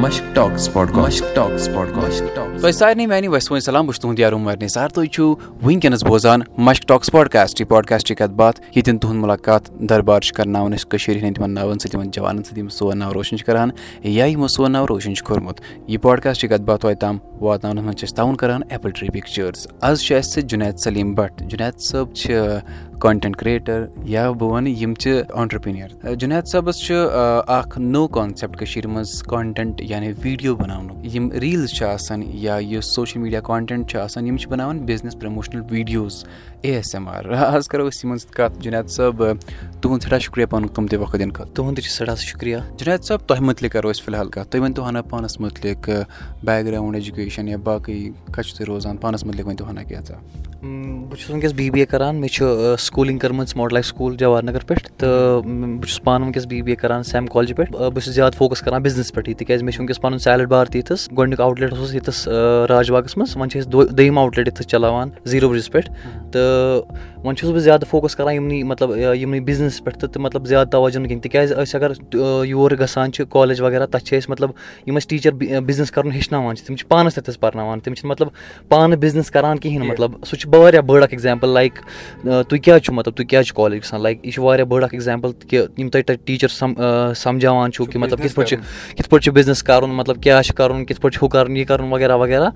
مشک ٹاکس پاڈکاسٹ ٹاکس پاڈکاسٹ تۄہہِ سارنٕے میانہِ سلام بہٕ چھُس تُہُنٛد یارو مر نثار تُہۍ چھِو۔ وٕنکیٚنس بوزان مشک ٹاکس پاڈکاسٹ یہِ پاڈکاسٹٕچ کتھ باتھ ییٚتٮ۪ن تُہُنٛد مُلاقات دربار چھِ کرناوان أسۍ کٔشیٖرِ ہٕنٛدۍ تِمن ناوَن سۭتۍ تِمن جوانن سۭتۍ یِم سون ناو روشن چھِ کران یا یِمو سون ناو روشن چھُ کوٚرمُت یہِ پاڈکاسٹٕچ کتھ باتھ توتہِ تام واتناونس منٛز چھِ أسۍ تعاوُن کران ایپل ٹری پِکچٲرٕس آز چھُ اَسہِ جُنید سلیٖم بٹ جُنید صٲب چھِ کانٹینٹ کریٹر یا بہٕ وَنہٕ یِم چھِ آنٹرپرینر جُنید صٲبس چھُ اکھ نوٚو کانسیپٹ کٔشیٖر منٛز کانٹینٹ یعنی ویٖڈیو بَناونُک. یِم ریٖلٕز چھِ آسان یا یُس سوشَل میٖڈیا کانٹینٹ چھُ آسان یِم چھِ بَناوان business promotional videos A S M R آز کَرو أسۍ یِمن سۭتۍ کَتھ. جُنید صٲب تُہُنٛد سٮ۪ٹھاہ پَنُن قۭمتی وقت دِنہٕ خٲطرٕ. تُہُنٛد تہِ چھُ سٮ۪ٹھاہ شُکرِیا جُنید صٲب تۄہہِ مُتعلِق کَرو أسۍ فِلحال کَتھ. تُہۍ ؤنۍ تو ہنا پانَس مُتعلِق بیک گراوُنٛڈ ایجوکیشن یا باقٕے کَتہِ چھِو تُہۍ روزان؟ پانَس مُتعلِق ؤنۍ تو ہنا کینٛژھا بہٕ چھُس بی بی اے کران مےٚ چھُ سکوٗلِنٛگ کٔرمٕژ ماڈل سکوٗل جواہر نگر پٮ۪ٹھ تہٕ بہٕ چھُس پانہٕ بی بی اے کران سیم کالجہِ پٮ۪ٹھ۔ بہٕ چھُس زیادٕ فوکَس کران بِزنِس پٮ۪ٹھٕے تِکیازِ مےٚ چھُ پَنُن سیلڈ بار تہِ ییٚتھَس گۄڈٕنیُک آوُٹ لیٹ اوس ییٚتھَس راج باغَس منٛز وۄنۍ چھِ أسۍ دوٚیِم آوُٹ لیٹ ییٚتھَس چلاوان زیٖرو برٛجَس پٮ۪ٹھ۔ تہٕ وۄنۍ چھُس بہٕ زیادٕ فوکَس کران یِمنٕے مطلب یِمنٕے بِزنِس پٮ۪ٹھ تہٕ مطلب زیادٕ توجہ نہٕ کِہیٖنۍ۔ تِکیازِ أسۍ اگر یور گژھان چھِ کالیج وغیرہ تَتھ چھِ أسۍ مطلب یِم اَسہِ ٹیٖچَر بِزنِس کَرُن ہیٚچھناوان چھِ تِم چھِ پانَس پَرناوان۔ تِم چھِنہٕ مطلب پانہٕ بِزنِس کَران کِہیٖنۍ مطلب سُہ چھُ واریاہ بٔڑ اَکھ اٮ۪کزامپٕل لایِک تُہۍ کیٛازِ چھُو مطلب تُہۍ کیٛازِ چھُ کالیج گژھان? لایِک یہِ چھُ واریاہ بٔڑ اَکھ اٮ۪کزامپٕل کہِ یِم تۄہہِ تَتہِ ٹیٖچَر سَم سَمجھاوان چھُو کہِ مطلب کِتھ پٲٹھۍ چھِ کِتھ پٲٹھۍ چھُ بِزنِس کَرُن مطلب کیٛاہ چھُ کَرُن کِتھ پٲٹھۍ چھُ ہُہ کَرُن یہِ کَرُن وغیرہ وغیرہ۔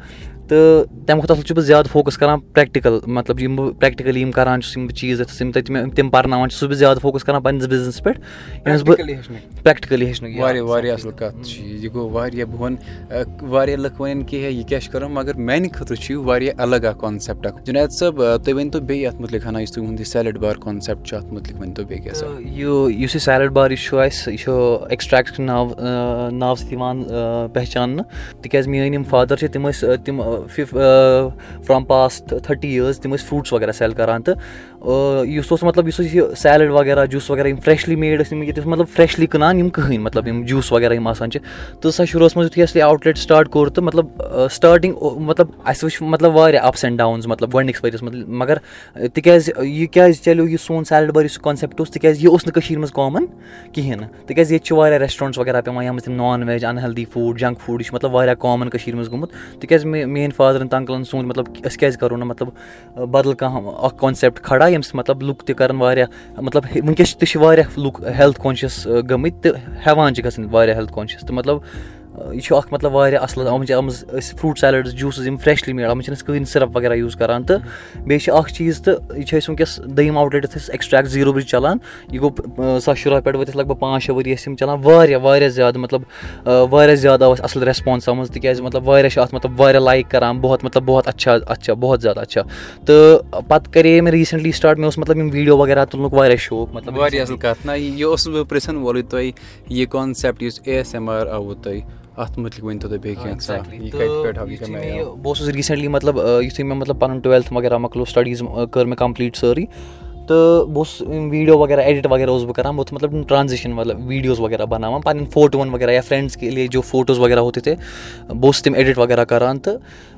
تہٕ تَمہِ کھۄتہٕ اَصٕل چھُس بہٕ زیادٕ فوکَس کَران پرٛٮ۪کٹِکَل مطلب یِم بہٕ پرٛٮ۪کٹِکٔلی یِم کَران چھُس یِم بہٕ چیٖز یَتھَس یِم تَتہِ مےٚ تِم پَرناوان چھُس بہٕ زیادٕ فوکَس کَران پنٛنِس بِزنِس پٮ۪ٹھ ییٚمِس بہٕ پرٛٮ۪کٹِکٔلی ہیٚچھنُک واریاہ واریاہ اَصٕل کَتھ چھِ یہِ۔ یہِ گوٚو واریاہ بہٕ وَنہٕ واریاہ لُکھ وَنن کہِ ہے یہِ کیٛاہ چھُ مگر میٛانہِ خٲطرٕ چھُ یہِ واریاہ الگ اَکھ کانسیپٹ اَکھ۔ جُنید صٲب تُہۍ ؤنۍتو بیٚیہِ اَتھ مُتعلِق ہنا یُس تُہُنٛد یہِ سیلڈ بار کانسیپٹ چھُ اَتھ مُتعلِق ؤنۍتو بیٚیہِ کیٛاہ سا۔ یہِ یُس یہِ سیلڈ بار یہِ چھُ اَسہِ یہِ چھُ ایٚکٕسٹرٛیکٹ ناو ناوٕ سۭتۍ یِوان پہچاننہٕ۔ تِکیٛازِ میٛٲنۍ یِم فادَر چھِ تِم ٲسۍ تِم فرام پاسٹ تھٔٹی یِیٲرٕس تِم ٲسۍ فرٛوٗٹٕس وغیرہ سیل کَران تہٕ یُس اوس مطلب یُس أسۍ یہِ سیلڈ وغیرہ، جوٗس وغیرہ یِم فرٛٮ۪شلی میڈ ٲسۍ، یِم ییٚتہِ ٲسۍ مطلب فرٛٮ۪شلی کٕنان، یِم کٕہٕنۍ مطلب یِم جوٗس وغیرہ یِم آسان چھِ۔ تہٕ سۄ شروٗعس منٛز یُتھُے اَسہِ آوُٹ لیٹ سٹاٹ کوٚر تہٕ مطلب سٹاٹِنٛگ مطلب اَسہِ وٕچھ مطلب واریاہ اَپٕس اینٛڈ ڈاوُنٕز مطلب گۄڈنِکِس ؤرِیَس منٛز۔ مگر تِکیازِ یہِ کیازِ چلیو، یہِ سون سیلڈ بار یُس کانسیپٹ اوس، تِکیازِ یہِ اوس نہٕ کٔشیٖرِ منٛز کامَن کِہیٖنۍ نہٕ۔ تِکیازِ ییٚتہِ چھِ واریاہ ریسٹورنٛٹٕس وغیرہ پیٚوان، یَتھ منٛز تِم non veg unhealthy food junk food یہِ چھُ مطلب واریاہ کامَن کٔشیٖرِ منٛز گوٚمُت۔ تِکیازِ مےٚ، میٲنۍ فادرَن تہٕ اَنکلَن سوٗنٛچ مطلب أسۍ کیازِ کَرو نہٕ مطلب بدل کانٛہہ اکھ کانسیپٹ کھڑا؟ ییٚمہِ سۭتۍ مطلب لُکھ تہِ کَرَن واریاہ مطلب وٕنکیٚس تہِ چھِ واریاہ لُکھ ہیٚلٕتھ کانشِیَس گٔمٕتۍ تہٕ ہیٚوان چھِ گژھٕنۍ واریاہ ہیٚلٕتھ کانشِیَس تہٕ مطلب یہِ چھُ اکھ مطلب واریاہ اَصٕل، آمٕژ چھِ آمٕژ أسۍ فروٗٹ سیلڈٕز جوٗسٕز یِم فرٛٮ۪شلی میلان اَتھ منٛز چھِنہٕ أسۍ کٕہٕنۍ سِرَپ وغیرہ یوٗز کَران، تہٕ بیٚیہِ چھِ اَکھ چیٖز تہٕ، یہِ چھِ أسۍ وٕنکیٚس دٔیِم آوُٹ لیٹ یَتھ أسۍ ایٚکٕسٹرٛیکٹ زیٖرو بِرٛج چَلان، یہِ گوٚو زٕ ساس شُراہ پٮ۪ٹھ وٲتۍ اَسہِ لگ بگ پانٛژھ شےٚ ؤری ٲسۍ یِم چَلان، واریاہ واریاہ زیادٕ مطلب واریاہ زیادٕ آو اَسہِ اَصٕل ریسپانٕس آمٕژ، تِکیازِ مطلب واریاہ چھِ اَتھ مطلب واریاہ لایِک کَران، بہت مطلب بہت اچھا اچھا بہت زیادٕ اچھا۔ تہٕ پَتہٕ کَرے مےٚ ریٖسنٛٹلی سٹاٹ مےٚ اوس مطلب یِم ویٖڈیو وغیرہ تُلنُک واریاہ شوق مطلب واریاہ اَصٕل کَتھ۔ نہ، یہِ اوسُس بہٕ پِرٛژھان وولٕے تۄہہِ، یہِ کانسیپٹ یُس اے ایس ایم آر آوُ تۄہہِ۔ اَتھ مُتعلِق ؤنۍتو تُہۍ بیٚیہِ کینٛژھا بہٕ اوسُس ریٖسنٛٹلی مطلب یُتھُے مےٚ مطلب پَنُن ٹُویلتھ وغیرہ مۄکلو سٹڈیٖز کٔر مےٚ کَمپلیٖٹ سٲرٕے تہٕ بہٕ اوسُس ویٖڈیو وغیرہ ایڈِٹ وغیرہ اوسُس بہٕ کَران، بہٕ اوسُس مطلب ٹرٛانزِشَن مطلب ویٖڈیوز وغیرہ بَناوان پَنٕنٮ۪ن فوٹوٗوَن وغیرہ یا فرٛٮ۪نٛڈٕز کے لیے جو فوٹوز وغیرہ ہوتے تھے، بہٕ اوسُس تِم ایڈِٹ وغیرہ کَران تہٕ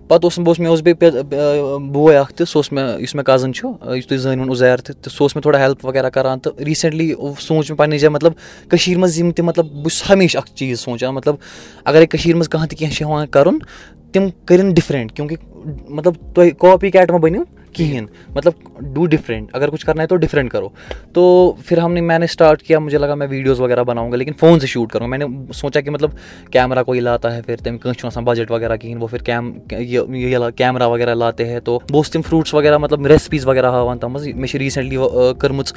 پَتہٕ اوس بہٕ، اوس مےٚ، اوس بیٚیہِ بوے اَکھ تہِ سُہ اوس مےٚ، یُس مےٚ کَزٕن چھُ یُس تُہۍ زٲنۍوُن اُزیر تہِ، تہٕ سُہ اوس مےٚ تھوڑا ہیٚلٕپ وغیرہ کَران تہٕ ریٖسنٛٹلی سوٗنٛچ مےٚ پنٛنہِ جایہِ مطلب کٔشیٖرِ منٛز یِم تہِ مطلب بہٕ چھُس ہمیشہِ اَکھ چیٖز سونٛچان مطلب اَگرے کٔشیٖرِ منٛز کانٛہہ تہِ کینٛہہ چھِ ہٮ۪وان کَرُن، تِم کٔرِنۍ ڈِفرَنٛٹ کیونکہِ مطلب تُہۍ کاپی کیٹ مہ بٔنِو کِہیٖنۍ مطلب ڈوٗ ڈِفرَنٛٹ اگر کُچھ کَرنا ہے تو ڈِفرَنٛٹ کَرو تو پھر ہم نے میں نے اسٹاٹ کیا مجھے لگا میں ویٖڈیوز وغیرہ بناؤں گا لیکِن فون سے شوٗٹ کَرو میں نے سونٛچا کہِ مطلب کیمرا کوی لاتا ہے پھر تٔمۍ کٲنٛسہِ چھُنہٕ آسان بَجٹ وغیرہ کِہیٖنۍ وہ پھر کیم یہِ کیمرا وغیرہ لاتے ہے تو بہٕ اوسُس تِم فرٛوٗٹٕس وغیرہ مطلب ریسپیٖز وغیرہ ہاوان تَتھ منٛز مےٚ چھِ ریٖسنٛٹلی کٔرمٕژ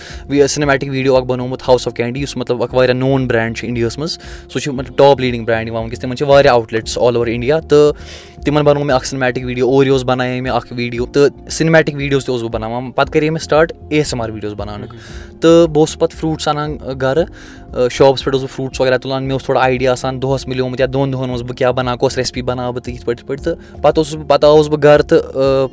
سِنمیٹِک ویٖڈیو اَکھ ہاوُس آف کینڈی یُس مطلب اکھ واریاہ نون برٛینٛڈ چھُ اِنڈیاہَس منٛز سُہ چھُ مطلب ٹاپ لیٖڈِنٛگ برٛینٛڈ یِوان وٕنکیٚس تِمَن چھِ واریاہ outlets all over India تہٕ تِمَن بَنوو مےٚ اَکھ سِنمیٹِک ویٖڈیو اوریوز بَنایے مےٚ اَکھ ویٖڈیو تہٕ سِنمیٹِک ویٖڈیوز تہِ اوسُس بہٕ بَناوان پَتہٕ کَرے مےٚ start A S M R videos بَناونُک تہٕ بہٕ اوسُس پَتہٕ فرٛوٗٹٕس اَنان گَرٕ شاپَس پٮ۪ٹھ اوسُس بہٕ فرٛوٗٹٕس وغیرہ تُلان۔ مےٚ اوس تھوڑا آیڈیا آسان دۄہَس مِلیومُت یا دۄن دۄہَن اوس بہٕ کیٛاہ بَناو کۄس ریسپی بَناو بہٕ تہٕ یِتھ پٲٹھۍ یِتھ پٲٹھۍ تہٕ پَتہٕ اوسُس بہٕ پَتہٕ آوُس بہٕ گَرٕ تہٕ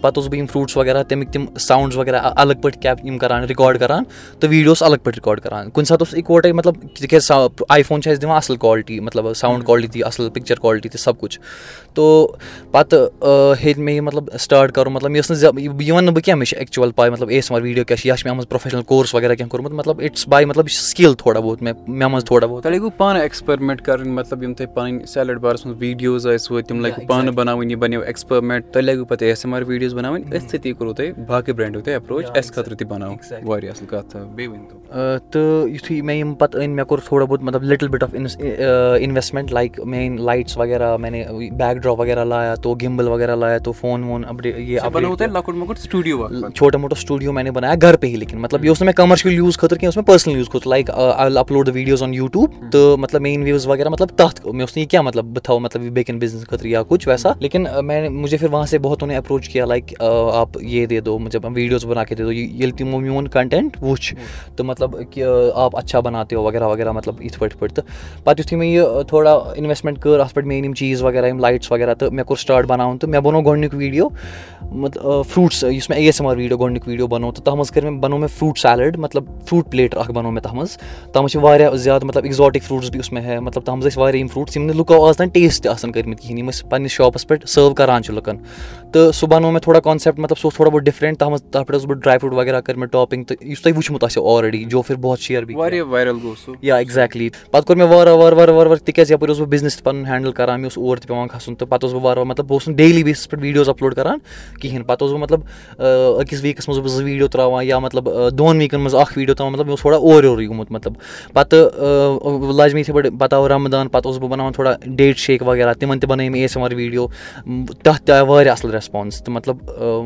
پَتہٕ اوسُس بہٕ یِم فرٛوٗٹٕس وغیرہ تَمِکۍ تِم ساوُنٛڈٕز وغیرہ الگ پٲٹھۍ کیپ یِم کَران رِکاڈ کَران۔ تہٕ ویٖڈیو اوس الگ پٲٹھۍ رِکاڈ کَران۔ کُنہِ ساتہٕ اوس اِکوَٹَے مطلب تِکیازِ آی فون چھِ اَسہِ دِوان اَصٕل کالٹی مطلب ساوُنٛڈ کالٹی تہِ اَصٕل پِکچَر کالٹی تہِ سب کُچھ۔ تو پَتہٕ ہیٚتۍ مےٚ یہِ مطلب سٹاٹ کَرُن مطلب مےٚ ٲس نہٕ یِوان وَنہٕ نہٕ بہٕ کینٛہہ مےٚ چھِ ایٚکچُوَل پاے مطلب اے آر ویٖڈیو کیٛاہ چھِ یا چھِ مےٚ اَتھ منٛز پروفیشنَل کورس وغیرہ کینٛہہ کوٚرمُت؟ مطلب اِٹٕس باے مطلب یہِ چھِ سِکِل تھوڑا بہت مےٚ مےٚ منٛز تھوڑا بہت۔ تۄہہِ لگوٕ پانہٕ ایٚکٕسپیرمینٹ کَرٕنۍ مطلب یِم تۄہہِ پَنٕنۍ سیلڈ بارَس منٛز ویٖڈیوز ٲسوٕ تِم لَگوٕ پانہٕ بَناوٕنۍ یہِ بَنیو ایٚکٕسپیرمینٹ تۄہہِ لَگوٕ پَتہٕ A S M R videos بَناوٕنۍ أتھۍ سۭتی کوٚروٕ تۄہہِ باقٕے برٛینٛڈو تۄہہِ ایپروچ اَسہِ خٲطرٕ تہِ بَناو۔ واریاہ اَصٕل کَتھ بیٚیہِ تہٕ یُتھُے مےٚ یِم پَتہٕ أنۍ مےٚ کوٚر تھوڑا بہت مطلب little bit of investment like میٲنۍ لایٹٕس وغیرہ میانے بیک ڈراپ وغیرہ لایا تو گِمبل وغیرہ لایا تو فون وون اپڈیٹ یہ چھوٹا موٹا سٹوڈیو میں نے بنایا گھر پہ ہی لیکن مطلب یہ اس میں کمرشل یوز خٲطرٕ کینٛہہ اوس مےٚ پٔرسنل یوٗز خٲطرٕ like I upload the videos on YouTube تہٕ مطلب مین وِوٕز وغیرہ مطلب تَتھ مےٚ اوس نہٕ یہِ کینٛہہ مطلب بہٕ تھاوٕ مطلب بیٚکٮ۪ن بِزنس خٲطرٕ یا کُچھ ویسا؟ لیکن میں مجھے پھر وہاں سے بہت انہیں اپروچ کیا لایک آپ یہ دے دو مطلب ویٖڈیوز بنا کے دے دو ییٚلہِ تِمو میون کنٹینٹ وٕچھ تہٕ مطلب کہِ آپ اچھا بناتے ہو وغیرہ وغیرہ مطلب یِتھ پٲٹھۍ پٲٹھۍ تہٕ پَتہٕ یُتھُے مےٚ یہِ تھوڑا اِنویسٹمنٹ کٔر اَتھ پٮ۪ٹھ میٲنۍ یِم چیٖز وغیرہ یِم لایٹٕس وغیرہ تہٕ مےٚ کوٚر سٹاٹ بَناوُن تہٕ مےٚ بَنوو گۄڈنیُک ویٖڈیو مطلب فرٛوٗٹٕس یُس مےٚ A S M R video گۄڈنیُک ویٖڈیو بَنوو تہٕ تَتھ منٛز کٔر مےٚ بَنوو مےٚ فرٛوٗٹ سیلڈ مطلب فرٛوٗٹ پلیٹر اکھ بَنوو مےٚ تَتھ منٛز تَتھ منٛز چھِ واریاہ زیادٕ مطلب اِگزاٹِک فرٛوٗٹٕس بیٚیہِ یُس مےٚ ہے۔ مطلب تَتھ منٛز ٲسۍ واریاہ یِم فرٛوٗٹٕس یِم نہٕ لُکو آز تام ٹیسٹ تہِ آسان کٔرمٕتۍ کِہیٖنۍ۔ یِم أسۍ پَنٕنِس شاپَس پٮ۪ٹھ سٔرٕو کَران چھِ لُکَن۔ تہٕ سُہ بَنوو مےٚ تھوڑا کانسیپٹ مطلب سُہ اوس تھوڑا بہت ڈِفرنٛٹ تَتھ منٛز تَتھ پٮ۪ٹھ اوسُس بہٕ ڈرٛاے فرٛوٗٹ وغیرہ کٔر مےٚ ٹاپِنٛگ تہٕ یُس تۄہہِ وٕچھمُت آسیو آلریڈی جو پھر بہت شِیر یا ایٚگزیکٹلی پَتہٕ کوٚر مےٚ وارٕ وارٕ وارٕ وارٕ وارٕ تِکیازِ یَپٲرۍ اوسُس بہٕ بِزنِس تہِ پَنُن ہینڈٕل کَران مےٚ اوس اور تہِ پیٚوان کھَسُن تہٕ پَتہٕ اوسُس بہٕ وارٕ وارٕ مطلب بہٕ اوسُس نہٕ ڈیلی بیسَس پٮ۪ٹھ ویٖڈیوز اَپلوڈ کَران کِہیٖنۍ پَتہٕ اوسُس بہٕ مطلب أکِس ویٖکَس منٛز اوسُس بہٕ زٕ ویٖڈیو ترٛاوان یا مطلب دۄن ویٖکَن منٛز اَکھ ویٖڈیو ترٛاوان مطلب مےٚ اوس تھوڑا اورٕ یورٕے گوٚمُت مطلب۔ پَتہٕ لٲج مےٚ یِتھَے پٲٹھۍ پَتہٕ آو رَمدان پَتہٕ اوسُس بہٕ بَناوان تھوڑا ڈیٹ شیک وغیرہ تِمَن تہِ بَنٲے مےٚ اے آر ویٖڈیو تَتھ تہِ آے واریاہ اَصٕل ریسپانٕس تہٕ مطلب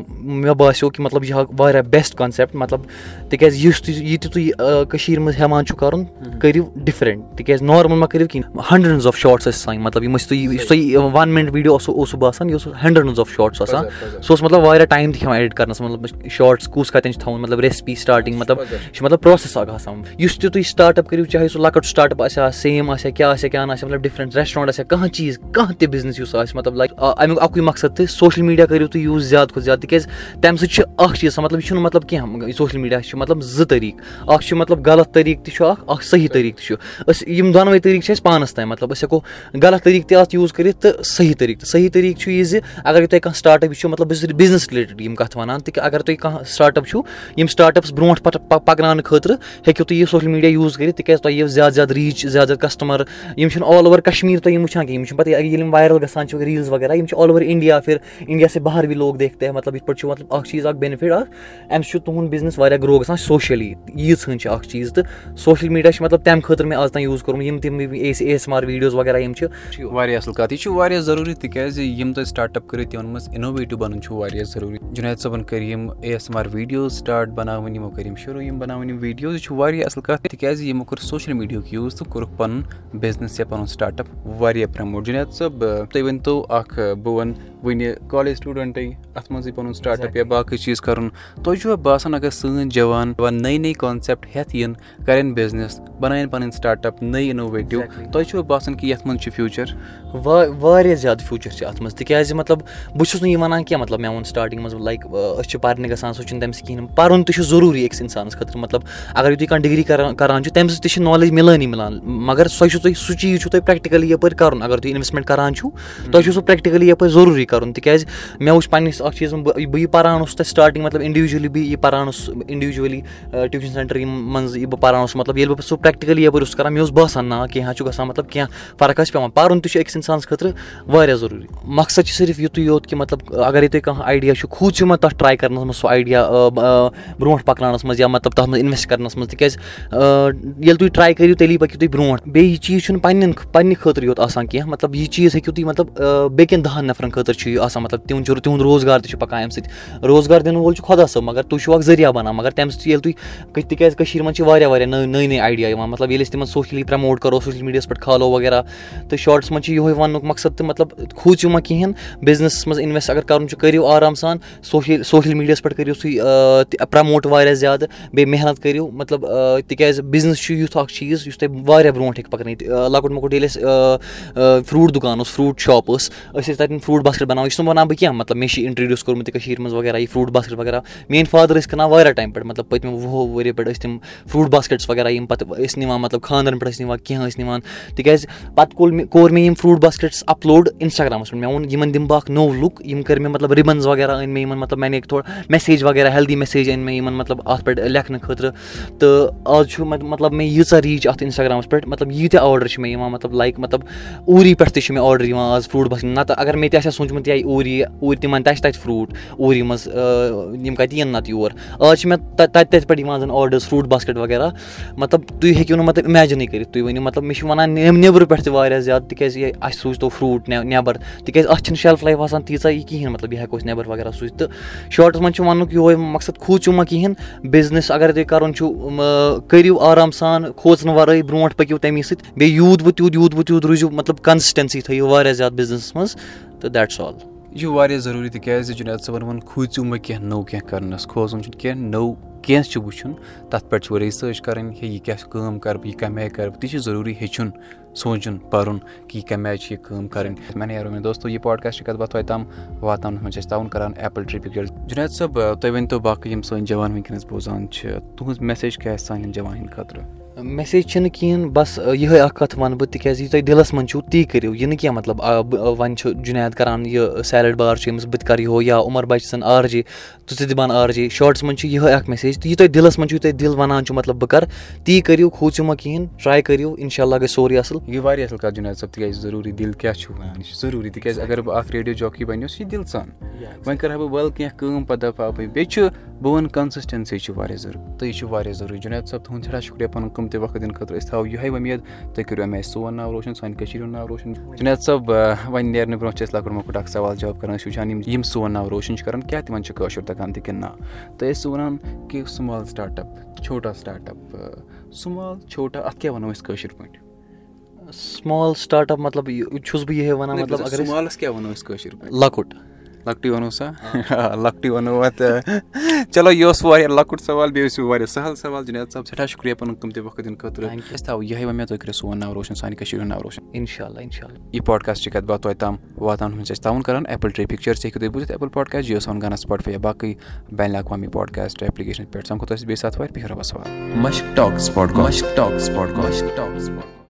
مےٚ باسیٚو کہِ مطلب یہِ ہا واریاہ بیسٹ کَنسیپٹ مطلب تِکیازِ یُس تہِ یہِ تہِ تُہۍ کٔشیٖرِ منٛز ہٮ۪وان چھُو کَرُن کٔرِو ڈِفرنٛٹ تِکیازِ نارمَل مہ کٔرِو کِہیٖنۍ ہَنڈرنٛڈٕز آف شاٹٕس ٲسۍ آسان مطلب یِم ٲسۍ تُہۍ یُس تۄہہِ وَن مِنٹ ویٖڈیو اوسوٕ اوسوٕ باسان یہِ اوس ہَنڈرنٛڈٕز آف شاٹٕس آسان. سُہ اوس مطلب واریاہ ٹایم تہِ کھٮ۪وان ایڈِٹ کَرنَس مطلب شاٹٕس کُس کَتٮ۪ن چھُ تھاوُن مطلب ریسپی سٹاٹِنٛگ مطلب یہِ چھُ مطلب پرٛوسیس اکھ آسان. یُس تہِ تُہۍ سٹاٹ اَپ کٔرِو چاہے سُہ لۄکُٹ سٹاٹ اَپ آسہِ ہا سیم آسہِ ہا کیٛاہ آسہِ ہا کیٛاہ نہٕ آسہِ ہا مطلب ڈِفرنٛٹ ریسٹورنٛٹ آسہِ ہا کانٛہہ چیٖز کانٛہہ تہِ بِزنِس یُس آسہِ مطلب لایک اَمیُک اَکُے مقصد تہِ سوشَل میٖڈیا کٔرِو تُہۍ یوٗز زیادٕ کھۄتہٕ زیادٕ، تِکیازِ تَمہِ سۭتۍ چھُ اکھ چیٖز مطلب یہِ چھُنہٕ مطلب کینٛہہ سوشَل میٖڈیا چھُ مطلب زٕ طٔریٖقہٕ اکھ چھُ مطلب غلط طٔریٖقہٕ تہِ چھُ اکھ اکھ صحیح طٔریٖقہٕ تہِ چھُ۔ أسۍ یِم دۄنوَے طٔریٖقہٕ چھِ اَسہِ پانَس تام مطلب أسۍ ہٮ۪کو غلط طٔریٖقہٕ تہِ اَتھ یوٗز کٔرِتھ تہٕ صحیح طٔریٖقہٕ تہِ۔ صحیح طٔریٖقہٕ چھُ یہِ زِ اَگرے تۄہہِ کانٛہہ سٹاٹ اَپ یہِ چھُ مطلب بہٕ چھُس بِزنِس رِلیٹِڈ یِم کَتھ وَنان تِکیٛاہ اَگر تُہۍ کانٛہہ سٹاٹ اَپ چھُو یِم سٹاٹ اَپٕس برونٛٹھ پَتہٕ پَکناونہٕ خٲطرٕ ہیٚکِو تُہۍ یہِ سوشَل میٖڈیا یوٗز کٔرِتھ، تِکیازِ تۄہہِ یِیو زیادٕ زیادٕ ریٖچ زیادٕ زیادٕ کَسٹمَر یِم چھِنہٕ آل اوٚوَر کَشمیٖر تۄہہِ یِم وٕچھان کِہیٖنۍ یِم چھِ پَتہٕ ییٚلہِ یِم وایرَل گژھان چھِ ریٖلٕز وغیرہ، یِم چھِ آل اوٚوَر اِنڈیا پھر اِنڈیا سے باہر بی لوگ دیکھتے ہیں مطلب یِتھ پٲٹھۍ چھُ مطلب اکھ چیٖز اکھ بیٚنِفِٹ اکھ۔ اَمہِ سۭتۍ چھُ تُہُنٛد بِزنِس واریاہ گرو گژھان سوشٔلی ییٖژہن چھِ اکھ چیٖز۔ تہٕ سوشَل میٖڈیا چھِ مطلب تَمہِ خٲطرٕ مےٚ آز تام یوٗز کوٚرمُت، یِم تِم A S M R videos وغیرہ یِم چھِ۔ واریاہ اَصٕل کَتھ، یہِ چھُ واریاہ ضروٗری تِکیازِ یِم تۄہہِ سٹاٹ اَپ کٔرِو تِمن منٛز اِنوویٹِو بَنُن چھُ واریاہ ضروٗری۔ جُنید صٲبَن کٔرۍ یِم A S M R videos start بَناوٕنۍ، یِمو کٔرۍ یِم شروٗع، یِم بَناوٕنۍ یِم ویٖڈیوز یہِ چھُ واریاہ اَصٕل کَتھ تِکیازِ یِمو کوٚر سوشَل میٖڈیاہُک یوٗز تہٕ کوٚرُکھ پَنُن بِزنِس یا پَنُن سٹاٹ اَپ واریاہ پرٛموٹ جُنید صٲب، تُہۍ ؤنۍتو اکھ، بہٕ وَنہٕ وٕنہِ کالیج سٹوٗڈَنٛٹٕے اَتھ منٛزٕے پَنُن سٹاٹ اَپ یا باقٕے چیٖز کَرُن۔ تۄہہِ چھُوا باسان اگر سٲنۍ جوان نٔے نٔے کانسیپٹ ہٮ۪تھ یِن کَرن بِزنِس بَناون پَنٕنۍ سٹاٹ اَپ نٔے اِنوویٹِو تۄہہِ چھُوا باسان کہِ یَتھ منٛز چھُ فیوٗچر واریاہ زیادٕ فیوٗچر چھِ اَتھ منٛز۔ تِکیازِ مطلب بہٕ چھُس نہٕ یہِ وَنان کینٛہہ مطلب مےٚ ووٚن سٹاٹِنٛگ منٛز لایک أسۍ چھِ پَرنہِ گژھان سُہ چھُنہٕ تَمہِ سۭتۍ کِہیٖنۍ۔ پَرُن تہِ چھُ ضروٗری أکِس اِنسانَس خٲطرٕ۔ مطلب اَگر تُہۍ کانٛہہ ڈِگری کران کران چھِو تَمہِ سۭتۍ تہِ چھِ نالیج مِلٲنی مِلان۔ مَگر سۄ چھُو تۄہہِ سُہ چیٖز چھُو تۄہہِ پرٛٮ۪کٹِکٔلی یَپٲرۍ کَرُن۔ اگر تُہۍ اِنویسٹمنٹ کران چھُو تۄہہِ چھُو سُہ پرٛٮ۪کٹِکٔلی یَپٲرۍ ضروٗری کَرُن۔ کَرُن تِکیازِ مےٚ وٕچھ پَنٕنِس اکھ چیٖز بہٕ بہٕ یہِ پَران اوسُس تَتہِ سٹاٹِنٛگ مطلب اِنڈِوِجؤلی بہٕ یہِ پَران اوسُس اِنڈِوِجؤلی ٹیوٗشَن سٮ۪نٹَر یِم منٛز یہِ بہٕ پَران اوسُس مطلب ییٚلہِ بہٕ سُہ پرٛٮ۪کٹِکٔلی یَپٲرۍ اوسُس کَران، مےٚ اوس باسان نا کینٛہہ چھُ گژھان مطلب کینٛہہ فرق آسہِ پٮ۪وان پَرُن تہِ چھُ أکِس اِنسانَس خٲطرٕ واریاہ ضروٗری۔ مقصد چھِ صرف یُتُے یوت کہِ مطلب اَگرے تۄہہِ کانٛہہ آیڈیا چھُ کھوٗژِو چھُ مےٚ تَتھ ٹراے کَرنَس منٛز سُہ آیڈیا برونٛٹھ پَکناونَس منٛز یا مطلب تَتھ منٛز اِنویسٹ کَرنَس منٛز۔ تِکیازِ ییٚلہِ تُہۍ ٹراے کٔرِو تیٚلی پٔکِو تُہۍ برونٛٹھ۔ بیٚیہِ یہِ چیٖز چھُنہٕ پَنٕنٮ۪ن پَنٕنہِ خٲطرٕ یوت آسان کینٛہہ۔ مطلب یہِ چیٖز ہیٚکِو تُہۍ مطلب بیٚکٮ۪ن دَہَن نَفرَن خٲطرٕ چھُ یہِ آسان مطلب تِہُنٛد چھُ تِہُنٛد روزگار تہِ چھُ پَکان اَمہِ سۭتۍ۔ روزگار دِنہٕ وول چھُ خۄدا صٲب مگر تُہۍ چھُو اکھ ذٔریعہٕ بَنان۔ مگر تَمہِ سۭتۍ ییٚلہِ تُہۍ تِکیازِ کٔشیٖر منٛز چھِ واریاہ واریاہ نٔے نٔے نٔے آیڈیا یِوان۔ مطلب ییٚلہِ أسۍ تِمن سوشلی پرٛموٹ کَرو سوشَل میٖڈیاہَس پٮ۪ٹھ کھالو وغیرہ، تہٕ شاٹَس منٛز چھُ یِہوے وَننُک مقصد تہٕ مطلب کھوٗژِو مہ کِہیٖنۍ۔ بِزنِسَس منٛز اِنویسٹ اگر کَرُن چھُ، کٔرِو آرام سان۔ سوشَل سوشَل میٖڈیاہَس پٮ۪ٹھ کٔرِو تُہۍ پرٛموٹ واریاہ زیادٕ۔ بیٚیہِ محنت کٔرِو۔ مطلب تِکیازِ بِزنِس چھُ یُتھ اکھ چیٖز یُس تۄہہِ واریاہ برونٛٹھ ہیٚکہِ پَکنٲیِتھ لۄکُٹ مۄکُٹ ییٚلہِ اَسہِ فرٛوٗٹ دُکان اوس فرٛوٗٹ شاپ ٲس، أسۍ ٲسۍ تَتٮ۪ن فرٛوٗٹ باسکٮ۪ٹ بَناوان یہِ چھُس نہٕ وَنان بہٕ کینٛہہ مطلب مےٚ چھِ اِنٹرٛڈیوٗس کوٚرمُت یہِ کٔشیٖرِ منٛز وغیرہ، یہِ فرٛوٗٹ باسکٮ۪ٹ وغیرہ۔ میٛٲنۍ فادر ٲسۍ کٕنان واریاہ ٹایم پٮ۪ٹھ مطلب پٔتمہِ وُہو ؤریو پٮ۪ٹھ ٲسۍ تِم فرٛوٗٹ باسکٮ۪ٹٕس وغیرہ یِم پَتہٕ ٲسۍ نِوان مطلب خانٛدرَن پٮ۪ٹھ ٲسۍ نِوان کینٛہہ ٲسۍ نِوان تِکیٛازِ پَتہٕ کوٚر مےٚ کوٚر مےٚ یِم فرٛوٗٹ باسکٮ۪ٹٕس اَپلوڈ اِنسٹاگرٛامَس پٮ۪ٹھ مےٚ ووٚن یِمَن دِمہٕ بہٕ اَکھ نوٚو لُک یِم کٔرۍ مےٚ مطلب رِبَنٕز وغیرہ أنۍ مےٚ یِمَن مطلب مےٚ تھوڑا میسیج وغیرہ ہیٚلدی میسیج أنۍ مےٚ یِمَن مطلب اَتھ پٮ۪ٹھ لیکھنہٕ خٲطرٕ تہٕ آز چھُ مطلب مےٚ ییٖژاہ ریٖچ اَتھ اِنسٹاگرٛامَس پٮ۪ٹھ مطلب ییٖتیٛاہ آرڈَر چھِ مےٚ یِوان مطلب لایک مطلب اوٗری پٮ۪ٹھ تہِ چھِ مےٚ آرڈَر یِوان آز فرٛوٗٹ باسکٮ۪ٹ نَتہٕ اگر مےٚ تہِ آسہِ ہا سوٗنٛچمُت یہِ اوٗری اوٗرۍ تِمَن تہِ آسہِ تَتہِ فرٛوٗٹ اوٗری منٛز یِم کَتہِ یِن نَتہٕ یور۔ آز چھِ مےٚ تَتہِ تَتہِ پٮ۪ٹھ یِوان زَن آرڈٲرٕس فرٛوٗٹ باسکٮ۪ٹ وغیرہ۔ مطلب تُہۍ ہیٚکِو نہٕ مطلب اِمیجِنٕے کٔرِتھ تُہۍ ؤنِو۔ مطلب مےٚ چھِ وَنان نیٚبرٕ پٮ۪ٹھ تہِ واریاہ زیادٕ، تِکیٛازِ یہِ اَسہِ سوٗزتو فرٛوٗٹ نٮ۪بَر۔ تِکیٛازِ اَتھ چھِنہٕ شیٚلف لایف آسان تیٖژاہ یہِ کِہیٖنۍ۔ مطلب یہِ ہٮ۪کو أسۍ نٮ۪بَر وغیرہ سوٗزِتھ۔ تہٕ شاٹَس منٛز چھُ وَننُک یِہوے مقصد کھوٗژِو مہ کِہیٖنۍ۔ بِزنِس اگر تۄہہِ کَرُن چھُ کٔرِو آرام سان کھوژنہٕ وَرٲے، برونٛٹھ پٔکِو تَمی سۭتۍ۔ بیٚیہِ یوٗت بہٕ تیوٗت یوٗت بہٕ تیوٗت روٗزِو۔ مطلب کَنسِسٹَنسی تھٲیِو واریاہ زیادٕ بِزنِسَس منٛز۔ تہٕ دیٹٕس آل یہِ چھُ واریاہ ضروٗری تِکیازِ جُنید صٲبَن ووٚن کھوٗژِو مےٚ کینٛہہ نوٚو کینٛہہ کَرنَس کھوژُن چھُنہٕ کینٛہہ، نوٚو کینٛہہ چھُ وٕچھُن، تَتھ پٮ۪ٹھ چھُ رِسٲرٕچ کَرٕنۍ ہے، یہِ کیاہ کٲم کَرٕ بہٕ، یہِ کَمہِ آیہِ کَرٕ بہٕ، تہِ چھُ ضروٗری ہیٚچھُن، سونٛچُن، پَرُن کہِ یہِ کَمہِ آیہِ چھِ یہِ کٲم کَرٕنۍ۔ مےٚ نیرو مےٚ دوستو، یہِ پاڈکاسٹ کَتھ باتھ توتہِ تام واتناونَس منٛز چھِ أسۍ تعاوُن کَران ایپٕل ٹرٛپِک جُنید صٲب، تُہۍ ؤنۍتو باقٕے یِم سٲنۍ جوان وٕنکیٚنَس بوزان چھِ، تُہٕنٛز میسیج کیٛاہ آسہِ سانٮ۪ن جوانَن ہِنٛدِ خٲطرٕ؟ میسیج چھِنہٕ کِہیٖنۍ بَس یِہوٚے اَکھ کَتھ وَنہٕ بہٕ تِکیٛازِ یہِ تۄہہِ دِلَس منٛز چھُو تی کٔرِو یہِ نہٕ کینٛہہ مطلب وۄنۍ چھُ جُنید کَران یہِ سیلٕڈ بار چھُ أمِس بہٕ تہِ کَرٕ یِہوے یا عمر بَچہِ سٕنٛز آر جے ژٕ تہِ بَن آر جے شاٹَس منٛز چھِ یِہوٚے اَکھ میسیج تہٕ یہِ تۄہہِ دِلَس منٛز چھُو تۄہہِ دِل وَنان چھُ مطلب بہٕ کَرٕ تی کٔرِو کھوٗژِو مہ کِہیٖنۍ ٹرٛاے کٔرِو اِنشاء اللہ گژھِ سورُے اَصٕل۔ یہِ واریاہ اَصٕل کَتھ جُنید صٲب تِکیازِ ضروٗری دِل کیاہ چھُ وَنان یہِ چھُ ضروٗری تِکیازِ اگر بہٕ اکھ ریڈیو جاکی بَنیو سُہ چھِ دِل سان۔ وۄنۍ کَرٕ ہا بہٕ وَلہٕ کینٛہہ کٲم پَتہٕ دَپہٕ ہا بہٕ بیٚیہِ چھُ بہٕ وَنہٕ کَنسِسٹَنسی چھِ واریاہ ضروٗرت تہٕ یہِ چھُ واریاہ ضروٗری۔ جُنید صٲب تُہُنٛد سٮ۪ٹھاہ شُکریہ پَنُن قۭمتی وقت دِنہٕ خٲطرٕ أسۍ تھاوو یِہوٚے وۄمید تُہۍ کٔرِو اَمہِ آیہِ سون ناو روشَن سانہِ کٔشیٖرِ ہُنٛد ناو روشَن۔ جُنید صٲب وۄنۍ نیرنہٕ برونٛہہ چھِ أسۍ لۄکُٹ مۄکُٹ اَکھ سوال جواب کَران أسۍ وٕچھان یِم یِم سون ناو روشَن چھِ کَران کیٛاہ تِمَن چھِ کٲشُر تَگان تہِ کِنہٕ نہ؟ تہٕ أسۍ وَنان کہِ سُمال سٹاٹ اَپ چھوٹا سٹاٹ اَپ سُمال چھوٹا اَتھ کیٛاہ وَنو أسۍ کٲشِر پٲٹھۍ؟ سُمال سٹاٹ اَپ مطلب چھُس بہٕ یِہوٚے وَنان مطلب اگر سُمالَس کیٛاہ وَنو أسۍ کٲشِر پٲٹھۍ؟ لۄکُٹ۔ لۄکٹُے وَنو سا۔ لۄکٹُے وَنو اَتھ چلو یہِ اوس واریاہ لۄکُٹ سوال بیٚیہِ اوس یہِ واریاہ سہل سوال۔ جُنید صٲب سٮ۪ٹھاہ شُکریہ پَنُن قۭمتی وقت دِنہٕ خٲطرٕ۔ أسۍ تھاوو یِہوٚے وۄمید تُہۍ کٔرِو سون ناو روشَن سانہِ کٔشیٖرِ ہُنٛد ناو روشَن۔ اِنشاء اللہ اِنشاء اللہ یہِ پاڈکاسٹ کَتھ باتھ توتہِ تام واتناونَس منٛز چھِ أسۍ تعاوُن کَران۔ ایپٕل ٹرٛے پِکچٲرٕس ہیٚکِو تُہۍ بوٗزِتھ۔ ایپٕل پاڈکاسٹ جِیو سان گانا سٕپاٹفاے یا باقٕے بین الاقوامی پاڈکاسٹ ایپلِکیشن پٮ۪ٹھ۔ سَمکھو تۄہہِ بیٚیہِ ساتہٕ واتہِ بِہِو رۄبَس حوال۔